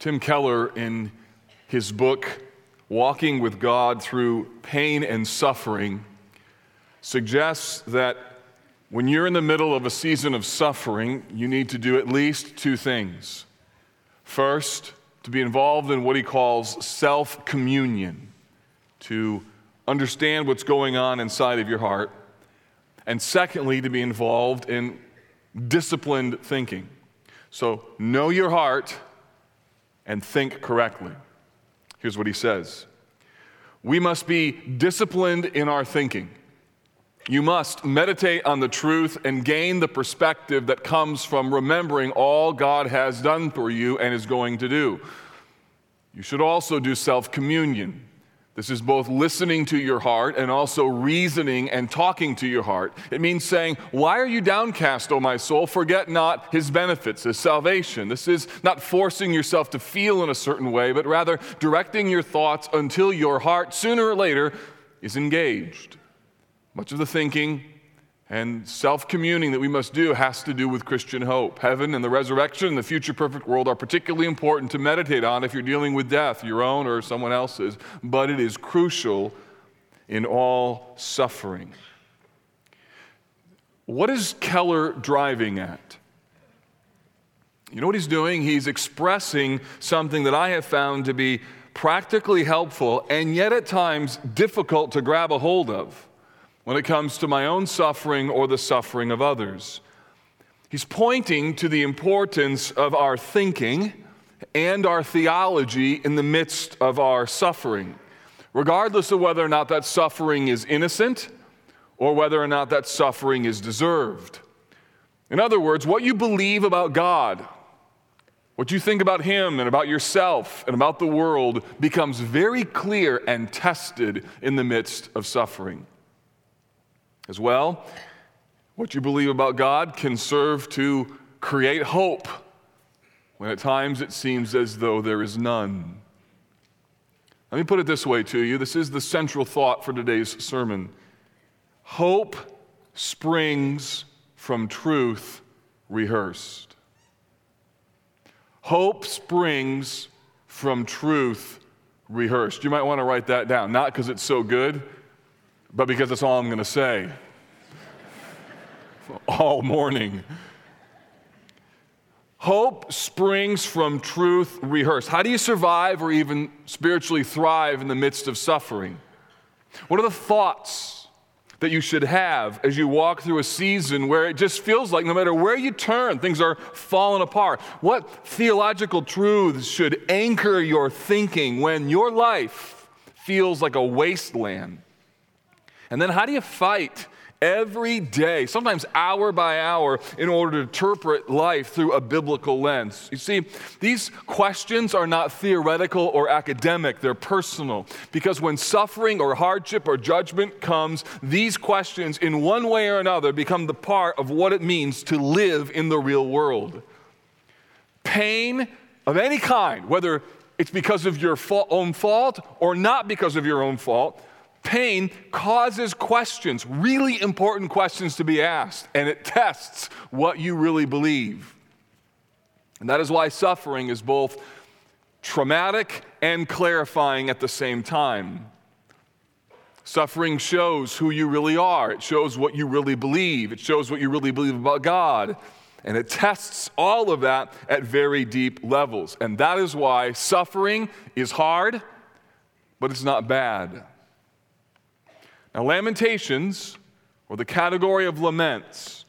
Tim Keller, in his book, Walking with God Through Pain and Suffering, suggests that when you're in the middle of a season of suffering, you need to do at least two things. First, to be involved in what he calls self communion, to understand what's going on inside of your heart. And secondly, to be involved in disciplined thinking. So, know your heart and think correctly. Here's what he says We must be disciplined in our thinking. You must meditate on the truth and gain the perspective that comes from remembering all God has done for you and is going to do. You should also do self communion. This is both listening to your heart and also reasoning and talking to your heart. It means saying, Why are you downcast, O my soul? Forget not his benefits, his salvation. This is not forcing yourself to feel in a certain way, but rather directing your thoughts until your heart, sooner or later, is engaged. Much of the thinking and self communing that we must do has to do with Christian hope. Heaven and the resurrection and the future perfect world are particularly important to meditate on if you're dealing with death, your own or someone else's, but it is crucial in all suffering. What is Keller driving at? You know what he's doing? He's expressing something that I have found to be practically helpful and yet at times difficult to grab a hold of when it comes to my own suffering or the suffering of others. He's pointing to the importance of our thinking and our theology in the midst of our suffering, regardless of whether or not that suffering is innocent or whether or not that suffering is deserved. In other words, what you believe about God, what you think about Him and about yourself and about the world becomes very clear and tested in the midst of suffering. As well, what you believe about God can serve to create hope when at times it seems as though there is none. Let me put it this way to you this is the central thought for today's sermon. Hope springs from truth rehearsed. Hope springs from truth rehearsed. You might want to write that down, not because it's so good, but because that's all I'm going to say all morning. Hope springs from truth rehearsed. How do you survive or even spiritually thrive in the midst of suffering? What are the thoughts that you should have as you walk through a season where it just feels like no matter where you turn, things are falling apart? What theological truths should anchor your thinking when your life feels like a wasteland? And then how do you fight every day, sometimes hour by hour, in order to interpret life through a biblical lens. You see, these questions are not theoretical or academic, they're personal. Because when suffering or hardship or judgment comes, these questions, in one way or another, become the part of what it means to live in the real world. Pain of any kind, whether it's because of your own fault or not because of your own fault, Pain causes questions, really important questions to be asked, and it tests what you really believe. And that is why suffering is both traumatic and clarifying at the same time. Suffering shows who you really are, it shows what you really believe, it shows what you really believe about God. And it tests all of that at very deep levels. And that is why suffering is hard, but it's not bad. Now, lamentations, or the category of laments,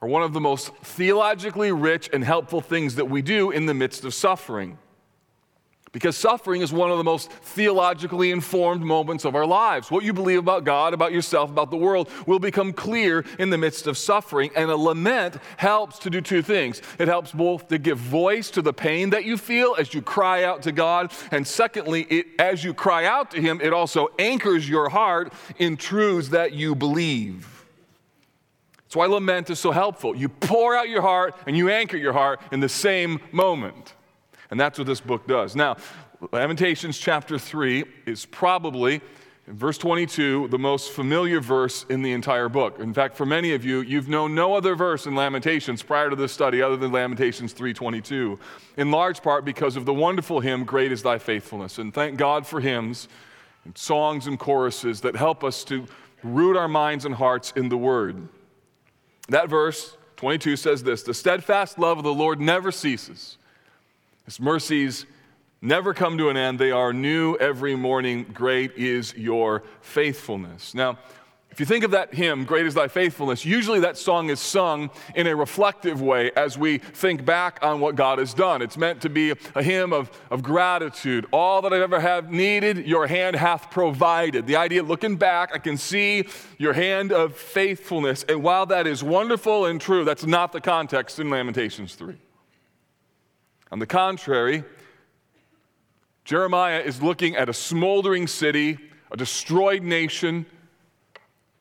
are one of the most theologically rich and helpful things that we do in the midst of suffering. Because suffering is one of the most theologically informed moments of our lives. What you believe about God, about yourself, about the world will become clear in the midst of suffering. And a lament helps to do two things it helps both to give voice to the pain that you feel as you cry out to God. And secondly, it, as you cry out to Him, it also anchors your heart in truths that you believe. That's why lament is so helpful. You pour out your heart and you anchor your heart in the same moment. And that's what this book does. Now, Lamentations chapter 3 is probably verse 22, the most familiar verse in the entire book. In fact, for many of you, you've known no other verse in Lamentations prior to this study other than Lamentations 3:22, in large part because of the wonderful hymn Great is thy faithfulness. And thank God for hymns and songs and choruses that help us to root our minds and hearts in the word. That verse 22 says this, "The steadfast love of the Lord never ceases. His mercies never come to an end. They are new every morning. Great is your faithfulness. Now, if you think of that hymn, Great is Thy Faithfulness, usually that song is sung in a reflective way as we think back on what God has done. It's meant to be a hymn of, of gratitude. All that I've ever have needed, your hand hath provided. The idea, of looking back, I can see your hand of faithfulness. And while that is wonderful and true, that's not the context in Lamentations 3. On the contrary, Jeremiah is looking at a smoldering city, a destroyed nation.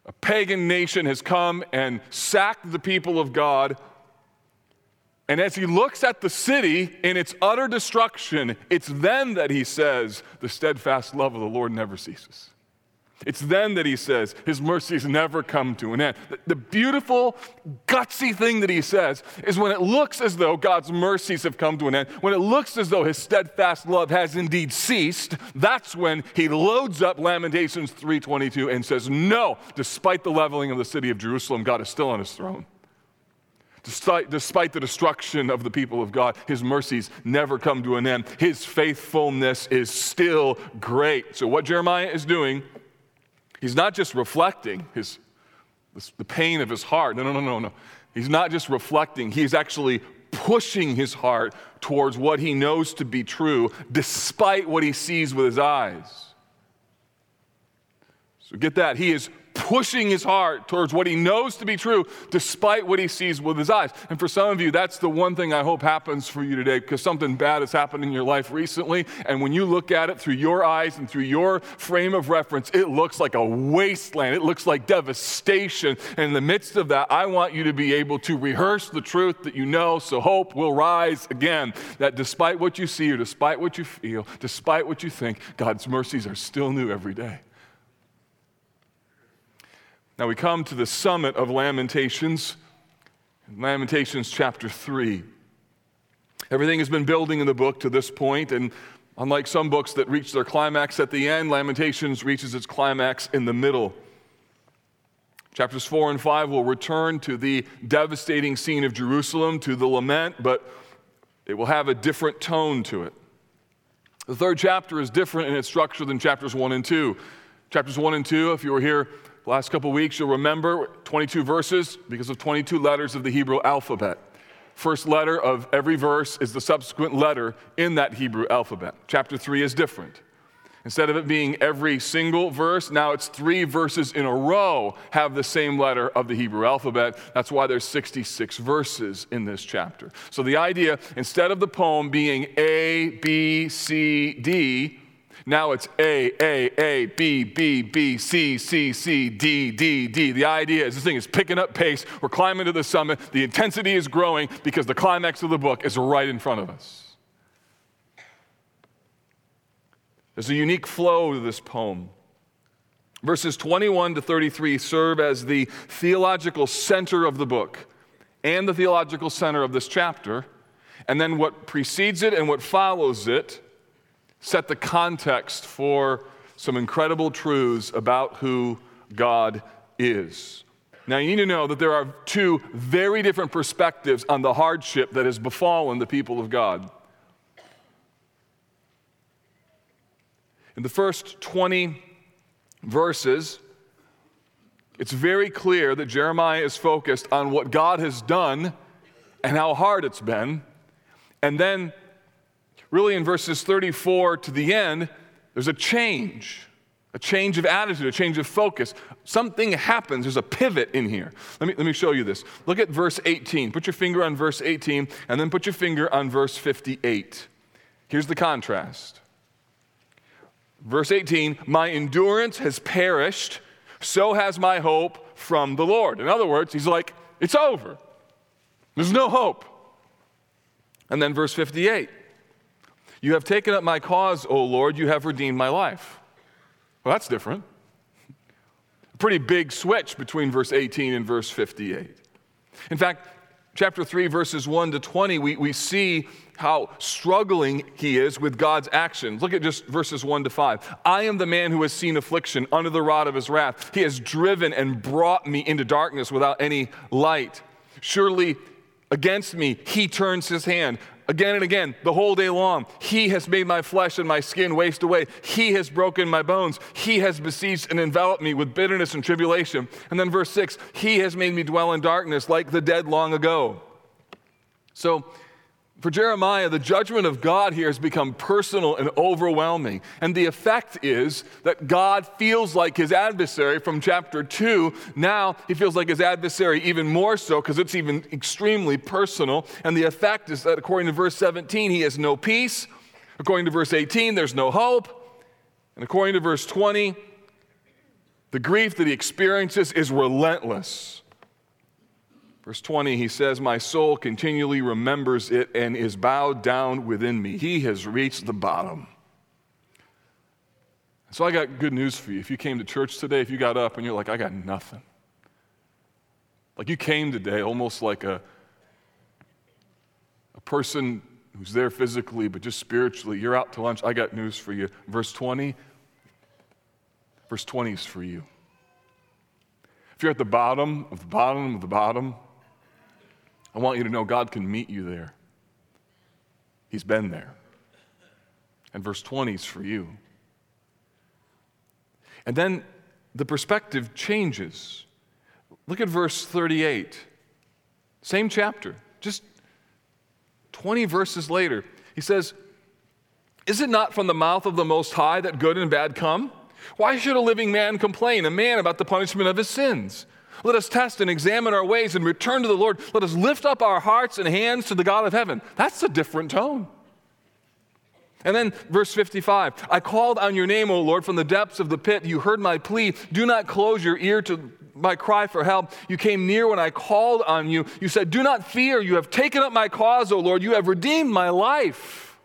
A pagan nation has come and sacked the people of God. And as he looks at the city in its utter destruction, it's then that he says, The steadfast love of the Lord never ceases. It's then that he says, His mercies never come to an end. The beautiful, gutsy thing that he says is when it looks as though God's mercies have come to an end, when it looks as though his steadfast love has indeed ceased, that's when he loads up Lamentations 3:22 and says, No, despite the leveling of the city of Jerusalem, God is still on his throne. Despite, despite the destruction of the people of God, his mercies never come to an end. His faithfulness is still great. So, what Jeremiah is doing He's not just reflecting his, the pain of his heart. No, no, no, no, no. He's not just reflecting, he's actually pushing his heart towards what he knows to be true, despite what he sees with his eyes. So get that. He is pushing his heart towards what he knows to be true, despite what he sees with his eyes. And for some of you, that's the one thing I hope happens for you today because something bad has happened in your life recently. And when you look at it through your eyes and through your frame of reference, it looks like a wasteland. It looks like devastation. And in the midst of that, I want you to be able to rehearse the truth that you know so hope will rise again. That despite what you see or despite what you feel, despite what you think, God's mercies are still new every day. Now we come to the summit of Lamentations, Lamentations chapter 3. Everything has been building in the book to this point, and unlike some books that reach their climax at the end, Lamentations reaches its climax in the middle. Chapters 4 and 5 will return to the devastating scene of Jerusalem, to the lament, but it will have a different tone to it. The third chapter is different in its structure than chapters 1 and 2. Chapters 1 and 2, if you were here the last couple weeks, you'll remember 22 verses because of 22 letters of the Hebrew alphabet. First letter of every verse is the subsequent letter in that Hebrew alphabet. Chapter 3 is different. Instead of it being every single verse, now it's three verses in a row have the same letter of the Hebrew alphabet. That's why there's 66 verses in this chapter. So the idea, instead of the poem being A, B, C, D, now it's A, A, A, B, B, B, C, C, C, D, D, D. The idea is this thing is picking up pace. We're climbing to the summit. The intensity is growing because the climax of the book is right in front of us. There's a unique flow to this poem. Verses 21 to 33 serve as the theological center of the book and the theological center of this chapter. And then what precedes it and what follows it set the context for some incredible truths about who God is. Now, you need to know that there are two very different perspectives on the hardship that has befallen the people of God. In the first 20 verses, it's very clear that Jeremiah is focused on what God has done and how hard it's been. And then really in verses 34 to the end, there's a change, a change of attitude, a change of focus. Something happens, there's a pivot in here. Let me, let me show you this. Look at verse 18. Put your finger on verse 18, and then put your finger on verse 58. Here's the contrast. Verse 18 My endurance has perished, so has my hope from the Lord. In other words, he's like, It's over. There's no hope. And then verse 58 you have taken up my cause, O Lord. You have redeemed my life. Well, that's different. A pretty big switch between verse 18 and verse 58. In fact, chapter 3, verses 1 to 20, we, we see how struggling he is with God's actions. Look at just verses 1 to 5. I am the man who has seen affliction under the rod of his wrath. He has driven and brought me into darkness without any light. Surely against me he turns his hand again and again, the whole day long. He has made my flesh and my skin waste away. He has broken my bones. He has besieged and enveloped me with bitterness and tribulation. And then verse 6 He has made me dwell in darkness like the dead long ago. So, for Jeremiah, the judgment of God here has become personal and overwhelming. And the effect is that God feels like his adversary from chapter 2. Now he feels like his adversary even more so because it's even extremely personal. And the effect is that according to verse 17, he has no peace. According to verse 18, there's no hope. And according to verse 20, the grief that he experiences is relentless. Verse 20, he says, My soul continually remembers it and is bowed down within me. He has reached the bottom. So I got good news for you. If you came to church today, if you got up and you're like, I got nothing. Like you came today almost like a, a person who's there physically, but just spiritually. You're out to lunch. I got news for you. Verse 20, verse 20 is for you. If you're at the bottom of the bottom of the bottom, I want you to know God can meet you there. He's been there. And verse 20 is for you. And then the perspective changes. Look at verse 38. Same chapter, just 20 verses later. He says, Is it not from the mouth of the Most High that good and bad come? Why should a living man complain, a man about the punishment of his sins? Let us test and examine our ways and return to the Lord. Let us lift up our hearts and hands to the God of heaven. That's a different tone. And then verse 55 I called on your name, O Lord, from the depths of the pit. You heard my plea. Do not close your ear to my cry for help. You came near when I called on you. You said, Do not fear. You have taken up my cause, O Lord. You have redeemed my life.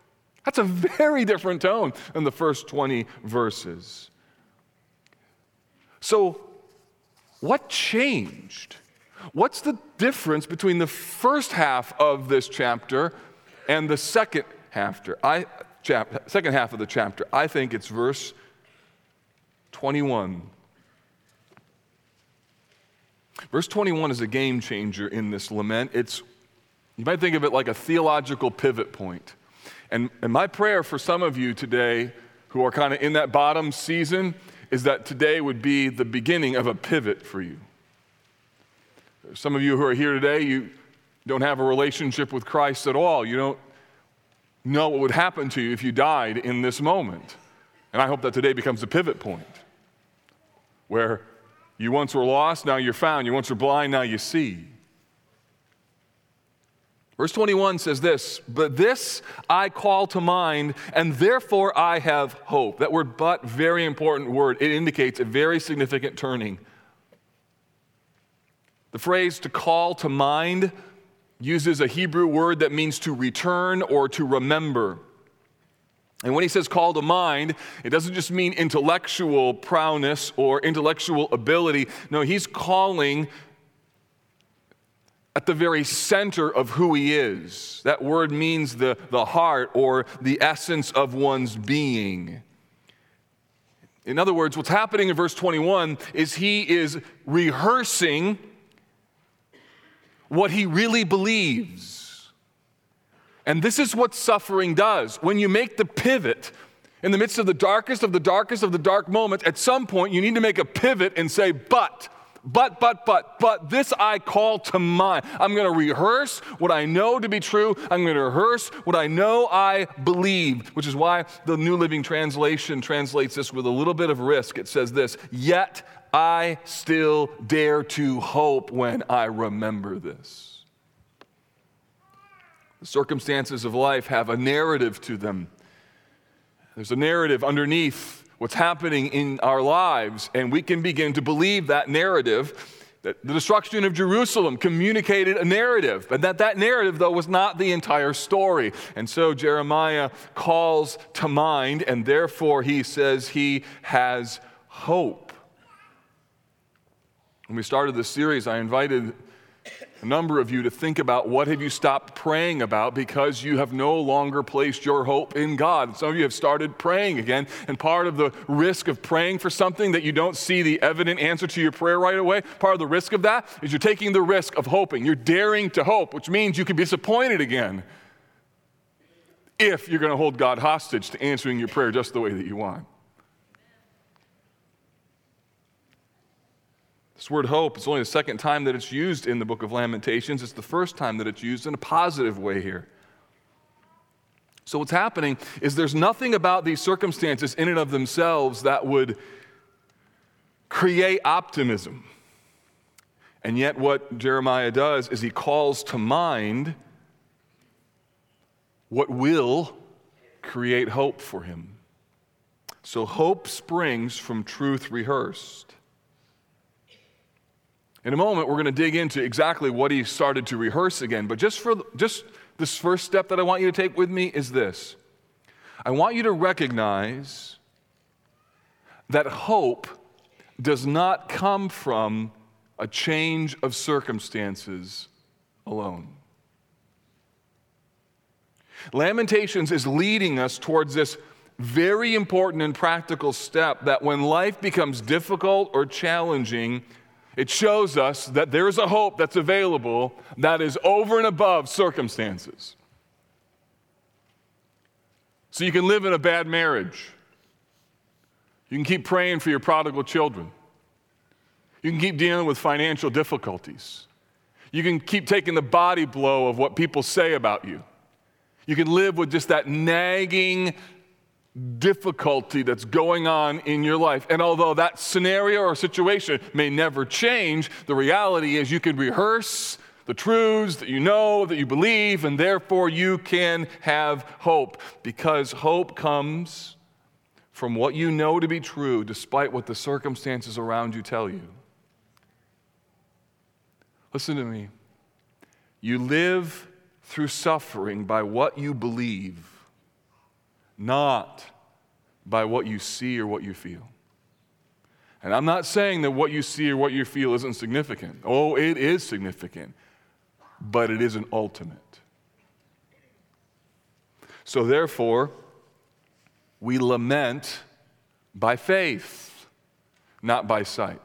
That's a very different tone than the first 20 verses. So, what changed? What's the difference between the first half of this chapter and the second half, I, chap, second half of the chapter? I think it's verse 21. Verse 21 is a game changer in this lament. It's, you might think of it like a theological pivot point. And, and my prayer for some of you today who are kind of in that bottom season is that today would be the beginning of a pivot for you. Some of you who are here today, you don't have a relationship with Christ at all. You don't know what would happen to you if you died in this moment. And I hope that today becomes a pivot point where you once were lost, now you're found. You once were blind, now you see. Verse 21 says this, but this I call to mind, and therefore I have hope. That word but, very important word. It indicates a very significant turning. The phrase to call to mind uses a Hebrew word that means to return or to remember. And when he says call to mind, it doesn't just mean intellectual prowess or intellectual ability. No, he's calling at the very center of who he is. That word means the, the heart or the essence of one's being. In other words, what's happening in verse 21 is he is rehearsing what he really believes. And this is what suffering does. When you make the pivot in the midst of the darkest of the darkest of the dark moments, at some point you need to make a pivot and say, but but, but, but, but this I call to mind. I'm going to rehearse what I know to be true. I'm going to rehearse what I know I believe, which is why the New Living Translation translates this with a little bit of risk. It says this Yet I still dare to hope when I remember this. The circumstances of life have a narrative to them. There's a narrative underneath what's happening in our lives, and we can begin to believe that narrative. That the destruction of Jerusalem communicated a narrative, but that that narrative, though, was not the entire story. And so Jeremiah calls to mind, and therefore he says he has hope. When we started this series, I invited a number of you to think about what have you stopped praying about because you have no longer placed your hope in God. Some of you have started praying again, and part of the risk of praying for something that you don't see the evident answer to your prayer right away, part of the risk of that is you're taking the risk of hoping. You're daring to hope, which means you can be disappointed again if you're going to hold God hostage to answering your prayer just the way that you want. This word hope, it's only the second time that it's used in the book of Lamentations. It's the first time that it's used in a positive way here. So, what's happening is there's nothing about these circumstances in and of themselves that would create optimism. And yet, what Jeremiah does is he calls to mind what will create hope for him. So, hope springs from truth rehearsed. In a moment, we're going to dig into exactly what he started to rehearse again. But just for just this first step that I want you to take with me is this I want you to recognize that hope does not come from a change of circumstances alone. Lamentations is leading us towards this very important and practical step that when life becomes difficult or challenging, it shows us that there's a hope that's available that is over and above circumstances. So you can live in a bad marriage. You can keep praying for your prodigal children. You can keep dealing with financial difficulties. You can keep taking the body blow of what people say about you. You can live with just that nagging difficulty that's going on in your life. And although that scenario or situation may never change, the reality is you can rehearse the truths that you know, that you believe, and therefore you can have hope because hope comes from what you know to be true despite what the circumstances around you tell you. Listen to me. You live through suffering by what you believe not by what you see or what you feel. And I'm not saying that what you see or what you feel isn't significant. Oh, it is significant, but it isn't ultimate. So, therefore, we lament by faith, not by sight.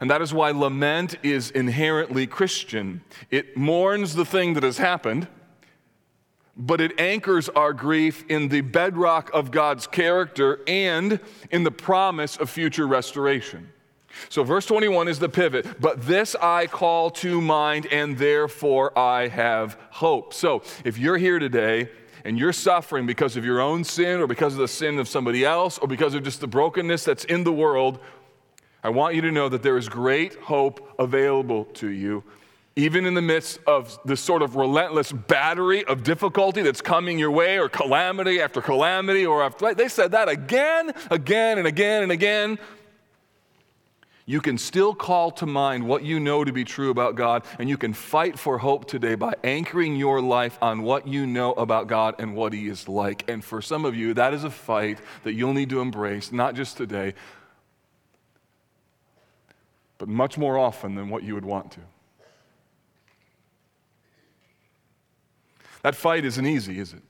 And that is why lament is inherently Christian. It mourns the thing that has happened but it anchors our grief in the bedrock of God's character and in the promise of future restoration. So, verse 21 is the pivot. But this I call to mind, and therefore I have hope. So, if you're here today and you're suffering because of your own sin or because of the sin of somebody else or because of just the brokenness that's in the world, I want you to know that there is great hope available to you even in the midst of this sort of relentless battery of difficulty that's coming your way, or calamity after calamity, or after, they said that again, again, and again, and again. You can still call to mind what you know to be true about God, and you can fight for hope today by anchoring your life on what you know about God and what He is like. And for some of you, that is a fight that you'll need to embrace, not just today, but much more often than what you would want to. That fight isn't easy, is it?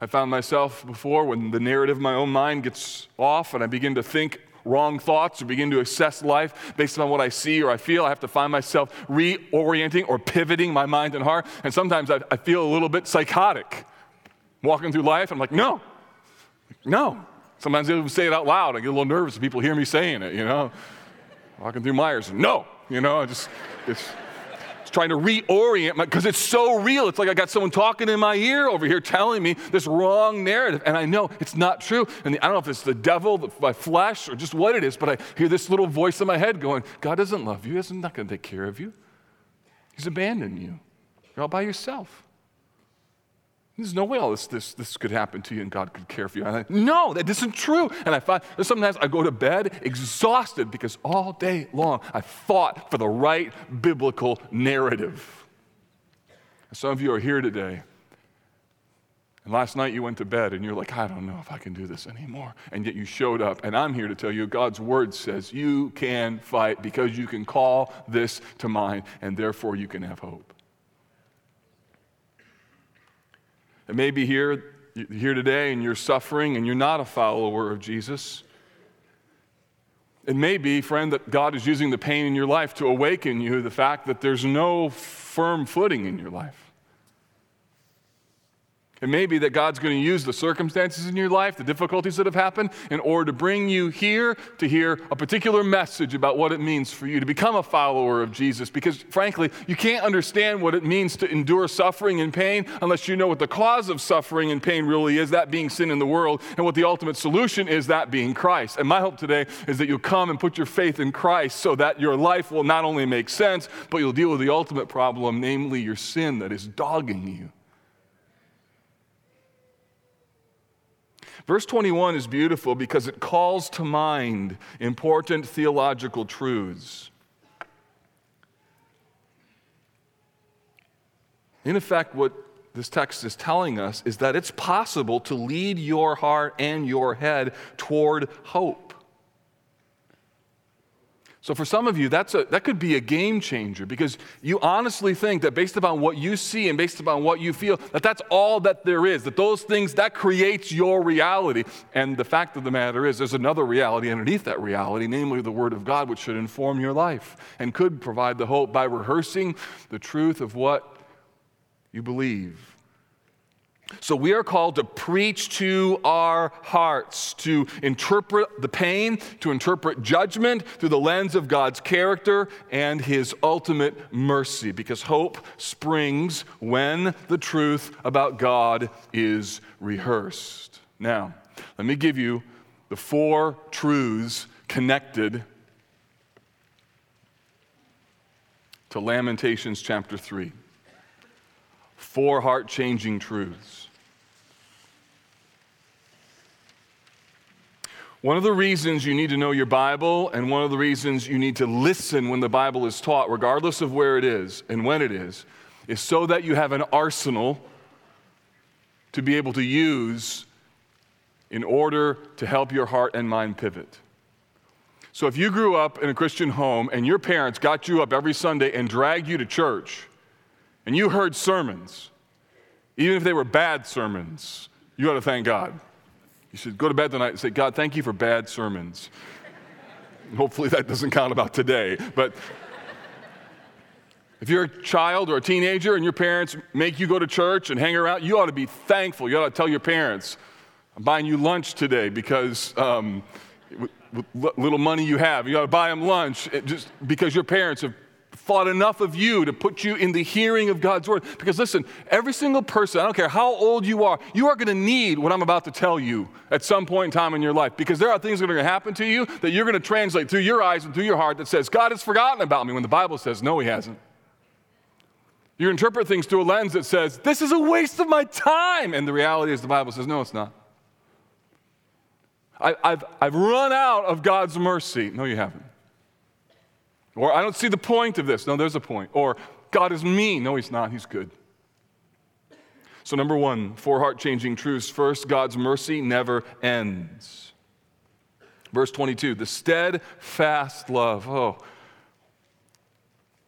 I found myself before when the narrative of my own mind gets off and I begin to think wrong thoughts or begin to assess life based on what I see or I feel. I have to find myself reorienting or pivoting my mind and heart. And sometimes I, I feel a little bit psychotic. Walking through life, I'm like, no, no. Sometimes I even say it out loud. I get a little nervous if people hear me saying it, you know. Walking through Meijer, no, you know, I just, it's trying to reorient because it's so real. It's like I got someone talking in my ear over here telling me this wrong narrative, and I know it's not true. And I don't know if it's the devil, my flesh, or just what it is, but I hear this little voice in my head going, God doesn't love you. He's not going to take care of you. He's abandoned you. You're all by yourself. There's no way all this, this, this could happen to you and God could care for you. And I, no, that isn't true. And I find sometimes I go to bed exhausted because all day long I fought for the right biblical narrative. Some of you are here today, And last night you went to bed and you're like, I don't know if I can do this anymore. And yet you showed up. And I'm here to tell you God's word says you can fight because you can call this to mind and therefore you can have hope. And maybe here, here today and you're suffering and you're not a follower of Jesus. It may be, friend, that God is using the pain in your life to awaken you the fact that there's no firm footing in your life. It may be that God's going to use the circumstances in your life, the difficulties that have happened, in order to bring you here to hear a particular message about what it means for you to become a follower of Jesus. Because, frankly, you can't understand what it means to endure suffering and pain unless you know what the cause of suffering and pain really is that being sin in the world, and what the ultimate solution is that being Christ. And my hope today is that you'll come and put your faith in Christ so that your life will not only make sense, but you'll deal with the ultimate problem, namely your sin that is dogging you. Verse 21 is beautiful because it calls to mind important theological truths. In effect, what this text is telling us is that it's possible to lead your heart and your head toward hope. So, for some of you, that's a, that could be a game changer because you honestly think that based upon what you see and based upon what you feel, that that's all that there is, that those things, that creates your reality. And the fact of the matter is, there's another reality underneath that reality, namely the Word of God, which should inform your life and could provide the hope by rehearsing the truth of what you believe. So we are called to preach to our hearts, to interpret the pain, to interpret judgment through the lens of God's character and his ultimate mercy, because hope springs when the truth about God is rehearsed. Now, let me give you the four truths connected to Lamentations chapter 3 four heart changing truths. One of the reasons you need to know your Bible, and one of the reasons you need to listen when the Bible is taught, regardless of where it is and when it is, is so that you have an arsenal to be able to use in order to help your heart and mind pivot. So, if you grew up in a Christian home and your parents got you up every Sunday and dragged you to church, and you heard sermons, even if they were bad sermons, you ought to thank God. You should go to bed tonight and say, God, thank you for bad sermons. Hopefully that doesn't count about today, but if you're a child or a teenager and your parents make you go to church and hang around, you ought to be thankful. You ought to tell your parents, I'm buying you lunch today because um, with, with little money you have, you ought to buy them lunch just because your parents have thought enough of you to put you in the hearing of God's word. Because listen, every single person, I don't care how old you are, you are going to need what I'm about to tell you at some point in time in your life. Because there are things that are going to happen to you that you're going to translate through your eyes and through your heart that says, God has forgotten about me, when the Bible says, no, he hasn't. You interpret things through a lens that says, this is a waste of my time. And the reality is, the Bible says, no, it's not. I, have I've run out of God's mercy. No, you haven't. Or I don't see the point of this. No, there's a point. Or God is mean. No, he's not. He's good. So, number one, four heart changing truths. First, God's mercy never ends. Verse 22, the steadfast love. Oh,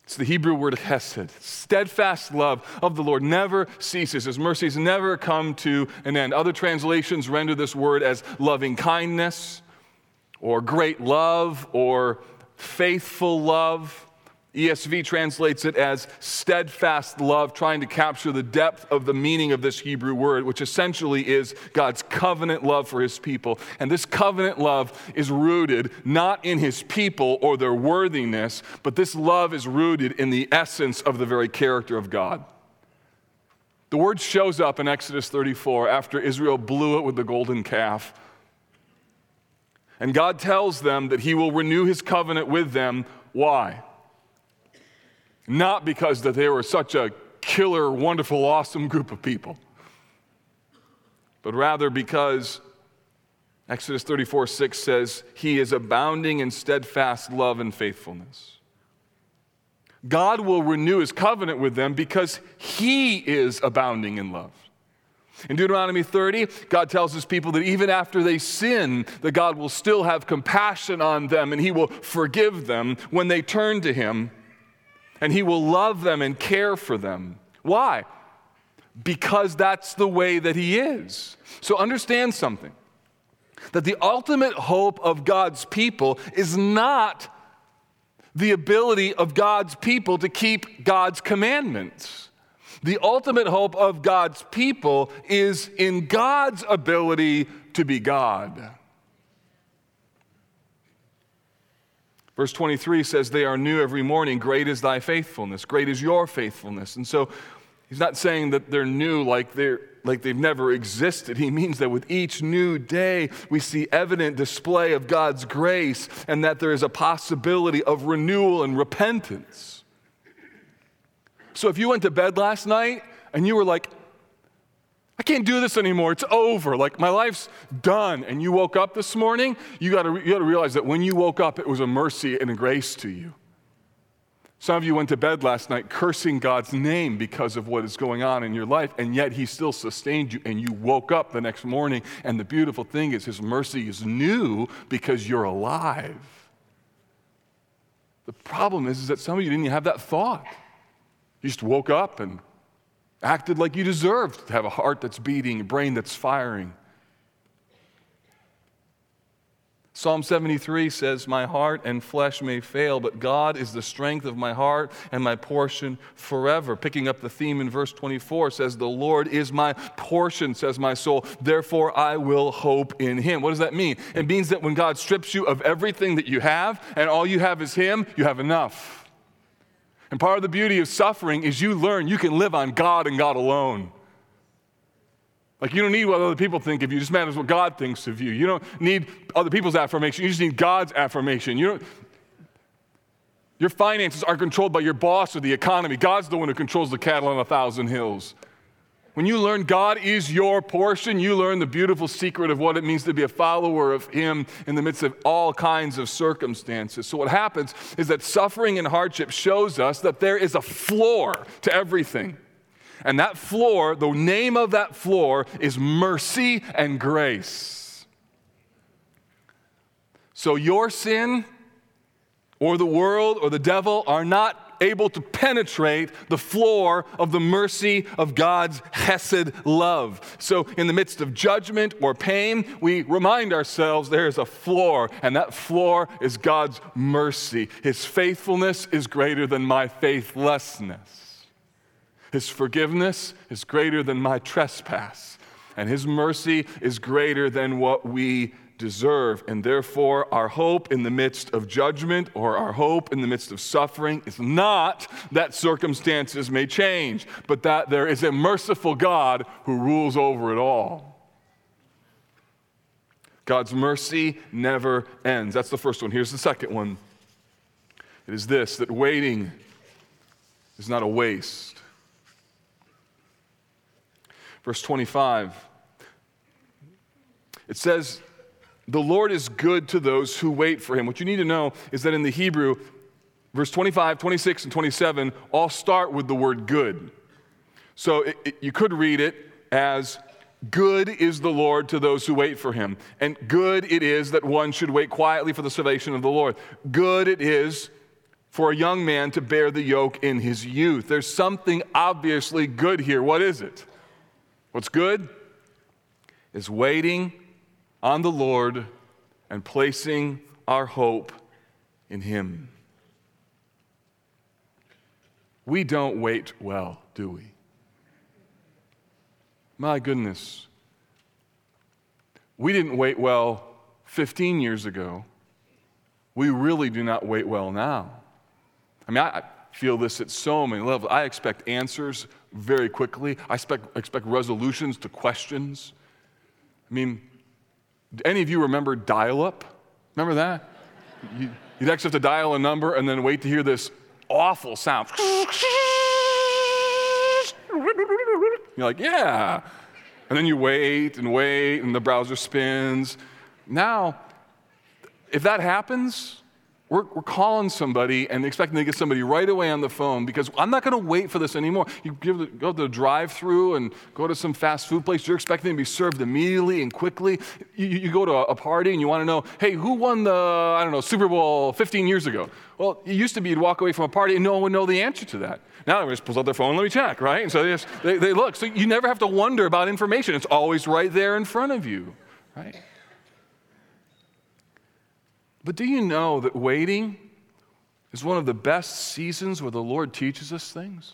it's the Hebrew word hesed. Steadfast love of the Lord never ceases. His mercies never come to an end. Other translations render this word as loving kindness or great love or faithful love. ESV translates it as steadfast love, trying to capture the depth of the meaning of this Hebrew word, which essentially is God's covenant love for his people. And this covenant love is rooted not in his people or their worthiness, but this love is rooted in the essence of the very character of God. The word shows up in Exodus 34 after Israel blew it with the golden calf. And God tells them that He will renew His covenant with them. Why? Not because that they were such a killer, wonderful, awesome group of people, but rather because Exodus 34 6 says, He is abounding in steadfast love and faithfulness. God will renew his covenant with them because he is abounding in love. In Deuteronomy 30, God tells his people that even after they sin, that God will still have compassion on them and he will forgive them when they turn to him and he will love them and care for them. Why? Because that's the way that he is. So understand something that the ultimate hope of God's people is not the ability of God's people to keep God's commandments. The ultimate hope of God's people is in God's ability to be God. Verse 23 says, They are new every morning. Great is thy faithfulness. Great is your faithfulness. And so he's not saying that they're new like they're like they've never existed. He means that with each new day, we see evident display of God's grace and that there is a possibility of renewal and repentance. So if you went to bed last night and you were like, I can't do this anymore. It's over. Like my life's done. And you woke up this morning, you got you to realize that when you woke up, it was a mercy and a grace to you. Some of you went to bed last night cursing God's name because of what is going on in your life, and yet He still sustained you, and you woke up the next morning. And the beautiful thing is, His mercy is new because you're alive. The problem is, is that some of you didn't have that thought. You just woke up and acted like you deserved to have a heart that's beating, a brain that's firing. Psalm 73 says, My heart and flesh may fail, but God is the strength of my heart and my portion forever. Picking up the theme in verse 24 says, The Lord is my portion, says my soul. Therefore, I will hope in him. What does that mean? It means that when God strips you of everything that you have and all you have is him, you have enough. And part of the beauty of suffering is you learn you can live on God and God alone. Like, you don't need what other people think of you. It just matters what God thinks of you. You don't need other people's affirmation. You just need God's affirmation. You don't, your finances are controlled by your boss or the economy. God's the one who controls the cattle on a thousand hills. When you learn God is your portion, you learn the beautiful secret of what it means to be a follower of Him in the midst of all kinds of circumstances. So, what happens is that suffering and hardship shows us that there is a floor to everything. And that floor, the name of that floor is mercy and grace. So your sin or the world or the devil are not able to penetrate the floor of the mercy of God's Hesed love. So, in the midst of judgment or pain, we remind ourselves there is a floor, and that floor is God's mercy. His faithfulness is greater than my faithlessness. His forgiveness is greater than my trespass, and His mercy is greater than what we deserve. And therefore, our hope in the midst of judgment or our hope in the midst of suffering is not that circumstances may change, but that there is a merciful God who rules over it all. God's mercy never ends. That's the first one. Here's the second one it is this that waiting is not a waste. Verse 25. It says, The Lord is good to those who wait for him. What you need to know is that in the Hebrew, verse 25, 26, and 27 all start with the word good. So it, it, you could read it as, Good is the Lord to those who wait for him. And good it is that one should wait quietly for the salvation of the Lord. Good it is for a young man to bear the yoke in his youth. There's something obviously good here. What is it? What's good is waiting on the Lord and placing our hope in Him. We don't wait well, do we? My goodness. We didn't wait well 15 years ago. We really do not wait well now. I mean, I feel this at so many levels. I expect answers very quickly. I expect, expect resolutions to questions. I mean, any of you remember dial up? Remember that? You, would actually have to dial a number and then wait to hear this awful sound. You're like, yeah. And then you wait and wait, and the browser spins. Now, if that happens, we're, we're calling somebody and expecting to get somebody right away on the phone because I'm not going to wait for this anymore. You go to the drive through and go to some fast food place, you're expecting to be served immediately and quickly. You, you go to a, party and you want to know, hey, who won the, I don't know, Super Bowl 15 years ago? Well, it used to be you'd walk away from a party and no one would know the answer to that. Now everybody just pulls out their phone, let me check, right? And so they, just, they, they look. So you never have to wonder about information. It's always right there in front of you, right? But do you know that waiting is one of the best seasons where the Lord teaches us things?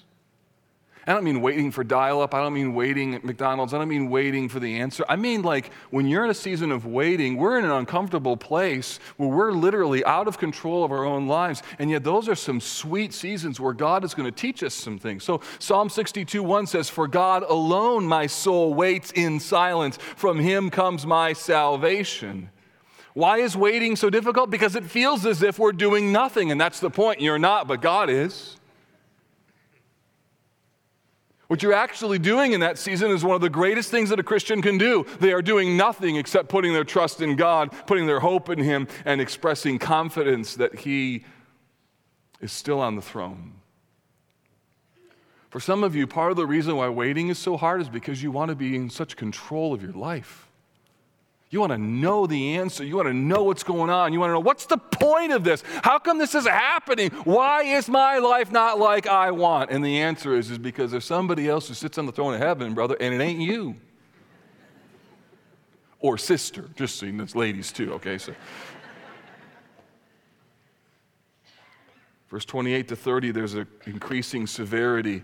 I don't mean waiting for dial up. I don't mean waiting at McDonald's. I don't mean waiting for the answer. I mean, like, when you're in a season of waiting, we're in an uncomfortable place where we're literally out of control of our own lives. And yet, those are some sweet seasons where God is going to teach us some things. So, Psalm 62 1 says, For God alone my soul waits in silence. From him comes my salvation. Why is waiting so difficult? Because it feels as if we're doing nothing, and that's the point. You're not, but God is. What you're actually doing in that season is one of the greatest things that a Christian can do. They are doing nothing except putting their trust in God, putting their hope in Him, and expressing confidence that He is still on the throne. For some of you, part of the reason why waiting is so hard is because you want to be in such control of your life. You want to know the answer. You want to know what's going on. You want to know what's the point of this? How come this is happening? Why is my life not like I want? And the answer is, is because there's somebody else who sits on the throne of heaven, brother, and it ain't you. Or sister, just seeing this ladies too, okay? So. Verse 28 to 30, there's an increasing severity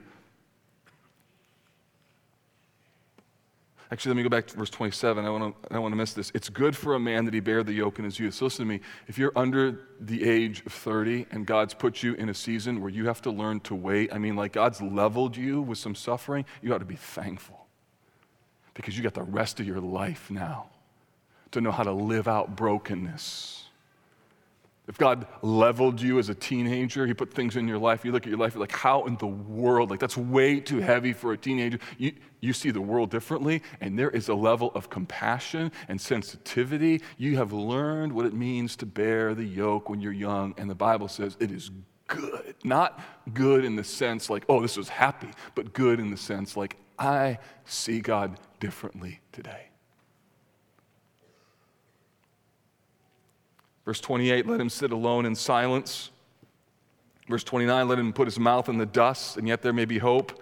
Actually, let me go back to verse 27. I, want to, I don't want to miss this. It's good for a man that he bear the yoke in his youth. So listen to me. If you're under the age of 30 and God's put you in a season where you have to learn to wait, I mean, like God's leveled you with some suffering, you ought to be thankful because you got the rest of your life now to know how to live out brokenness if God leveled you as a teenager, He put things in your life, you look at your life, you're like, how in the world? Like, that's way too heavy for a teenager. You, you see the world differently, and there is a level of compassion and sensitivity. You have learned what it means to bear the yoke when you're young, and the Bible says it is good. Not good in the sense like, oh, this was happy, but good in the sense like, I see God differently today. Verse 28, let him sit alone in silence. Verse 29, let him put his mouth in the dust, and yet there may be hope.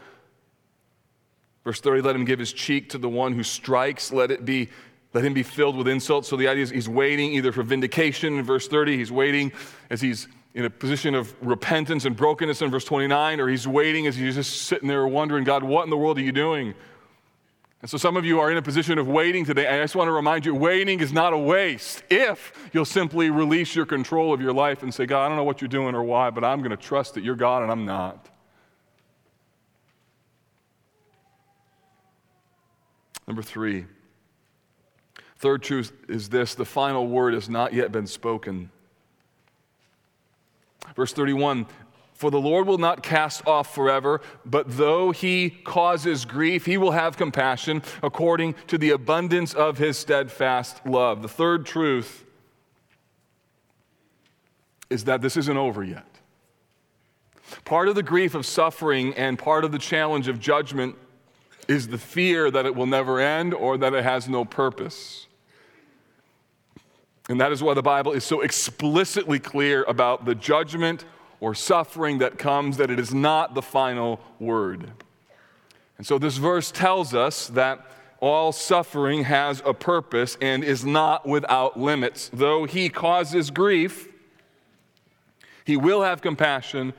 Verse 30, let him give his cheek to the one who strikes. Let it be, let him be filled with insults. So the idea is he's waiting either for vindication in verse 30, he's waiting as he's in a position of repentance and brokenness in verse 29, or he's waiting as he's just sitting there wondering, God, what in the world are you doing? And so some of you are in a position of waiting today. I just want to remind you waiting is not a waste if you'll simply release your control of your life and say, God, I don't know what you're doing or why, but I'm going to trust that you're God and I'm not. Number three. Third truth is this the final word has not yet been spoken. Verse 31 for the Lord will not cast off forever, but though he causes grief, he will have compassion according to the abundance of his steadfast love. The third truth is that this isn't over yet. Part of the grief of suffering and part of the challenge of judgment is the fear that it will never end or that it has no purpose. And that is why the Bible is so explicitly clear about the judgment or suffering that comes, that it is not the final word. And so this verse tells us that all suffering has a purpose and is not without limits. Though he causes grief, he will have compassion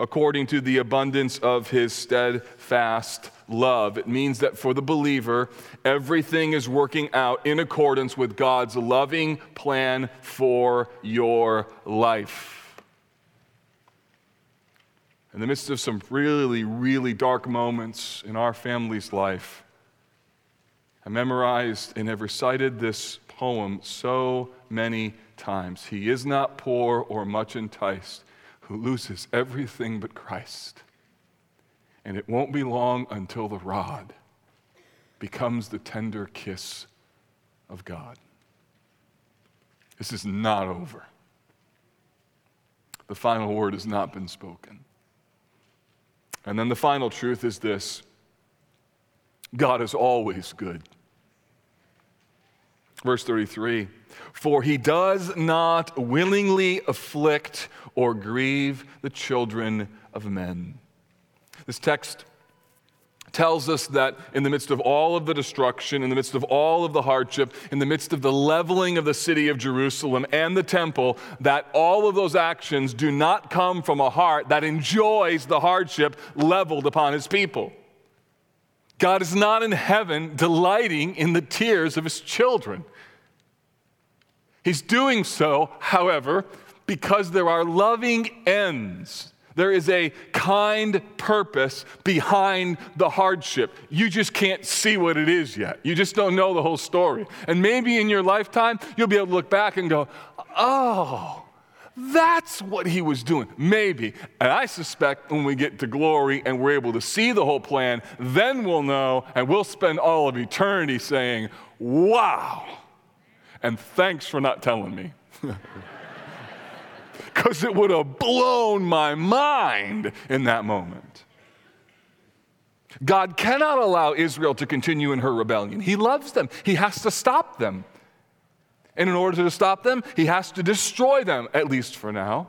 according to the abundance of his steadfast love. It means that for the believer, everything is working out in accordance with God's loving plan for your life in the midst of some really, really dark moments in our family's life, I memorized and have recited this poem so many times. He is not poor or much enticed who loses everything but Christ. And it won't be long until the rod becomes the tender kiss of God. This is not over. the final word has not been spoken. And then the final truth is this God is always good. Verse 33 For he does not willingly afflict or grieve the children of men. This text tells us that in the midst of all of the destruction, in the midst of all of the hardship, in the midst of the leveling of the city of Jerusalem and the temple, that all of those actions do not come from a heart that enjoys the hardship leveled upon his people. God is not in heaven delighting in the tears of his children. He's doing so, however, because there are loving ends there is a kind purpose behind the hardship. You just can't see what it is yet. You just don't know the whole story. And maybe in your lifetime, you'll be able to look back and go, oh, that's what he was doing. Maybe. And I suspect when we get to glory and we're able to see the whole plan, then we'll know and we'll spend all of eternity saying, wow. And thanks for not telling me. because it would have blown my mind in that moment. God cannot allow Israel to continue in her rebellion. He loves them, He has to stop them. And in order to stop them, He has to destroy them, at least for now.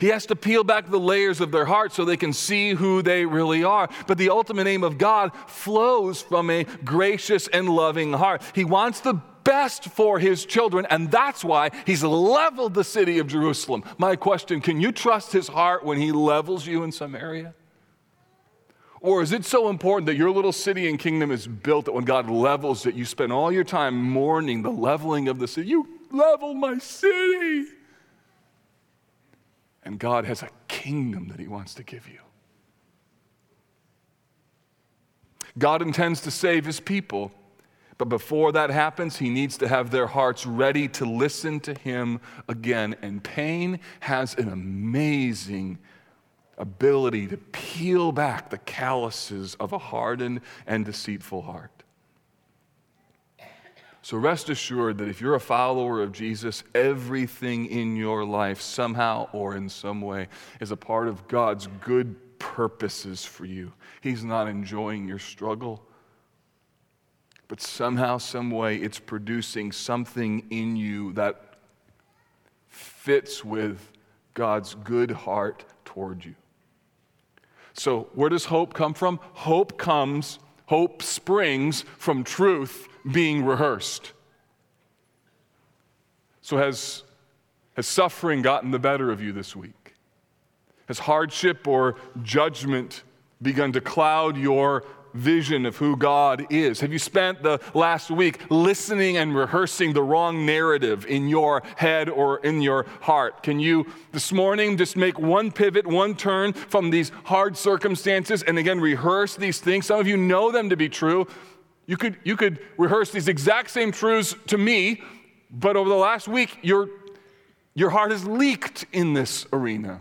He has to peel back the layers of their heart so they can see who they really are. But the ultimate aim of God flows from a gracious and loving heart. He wants the best for his children, and that's why he's leveled the city of Jerusalem. My question can you trust his heart when he levels you in some area? Or is it so important that your little city and kingdom is built that when God levels it, you spend all your time mourning the leveling of the city? You leveled my city. And God has a kingdom that he wants to give you. God intends to save his people. But before that happens, he needs to have their hearts ready to listen to him again. And pain has an amazing ability to peel back the calluses of a hardened and deceitful heart. So rest assured that if you're a follower of Jesus, everything in your life, somehow or in some way, is a part of God's good purposes for you. He's not enjoying your struggle but somehow, some way, it's producing something in you that fits with God's good heart toward you. So, where does hope come from? Hope comes, hope springs from truth being rehearsed. So, has, has suffering gotten the better of you this week? Has hardship or judgment begun to cloud your vision of who God is? Have you spent the last week listening and rehearsing the wrong narrative in your head or in your heart? Can you this morning just make one pivot, one turn from these hard circumstances and again rehearse these things? Some of you know them to be true. You could, you could rehearse these exact same truths to me, but over the last week, your, your heart has leaked in this arena.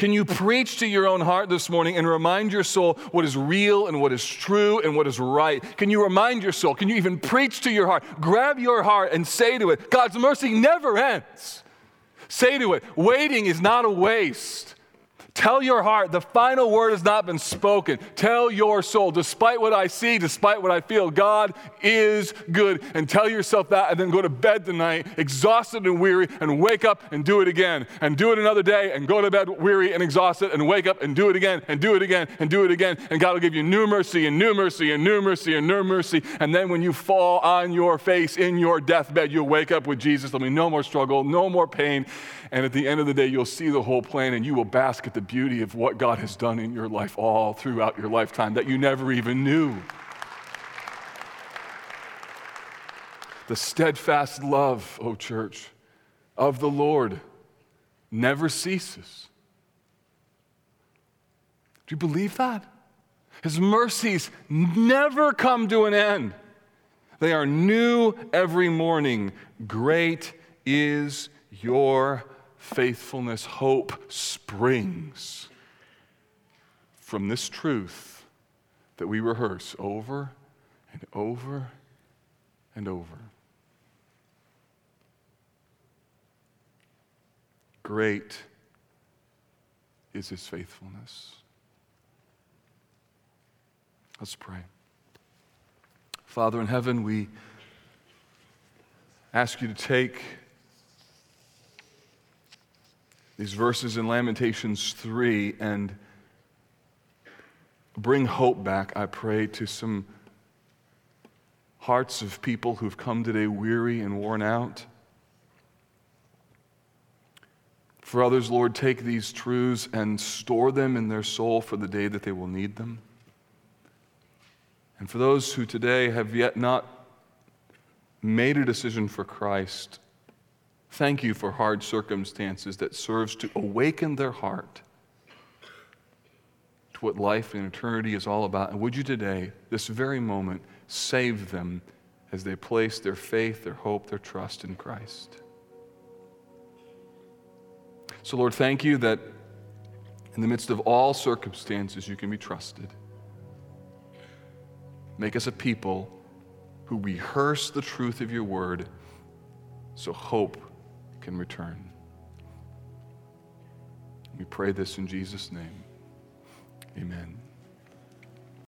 Can you preach to your own heart this morning and remind your soul what is real and what is true and what is right? Can you remind your soul? Can you even preach to your heart? Grab your heart and say to it, God's mercy never ends. Say to it, waiting is not a waste. Tell your heart, the final word has not been spoken. Tell your soul, despite what I see, despite what I feel, God is good. And tell yourself that, and then go to bed tonight, exhausted and weary, and wake up and do it again. And do it another day, and go to bed weary and exhausted, and wake up and do it again, and do it again, and do it again. And God will give you new mercy, and new mercy, and new mercy, and new mercy. And then when you fall on your face in your deathbed, you'll wake up with Jesus. There'll be no more struggle, no more pain. And at the end of the day, you'll see the whole plan, and you will bask at the beauty of what God has done in your life all throughout your lifetime that you never even knew. The steadfast love, O oh church, of the Lord never ceases. Do you believe that? His mercies never come to an end. They are new every morning. Great is your faithfulness, hope springs from this truth that we rehearse over and over and over. great is his faithfulness. Let's pray. Father in heaven, we ask you to take these verses in Lamentations 3 and bring hope back, I pray, to some hearts of people who've come today weary and worn out. For others, Lord, take these truths and store them in their soul for the day that they will need them. And for those who today have yet not made a decision for Christ, thank you for hard circumstances that serves to awaken their heart to what life and eternity is all about. And would you today, this very moment, save them as they place their faith, their hope, their trust in Christ? So, Lord, thank you that in the midst of all circumstances, you can be trusted. Make us a people who rehearse the truth of your word so hope can return. We pray this in Jesus' name. Amen.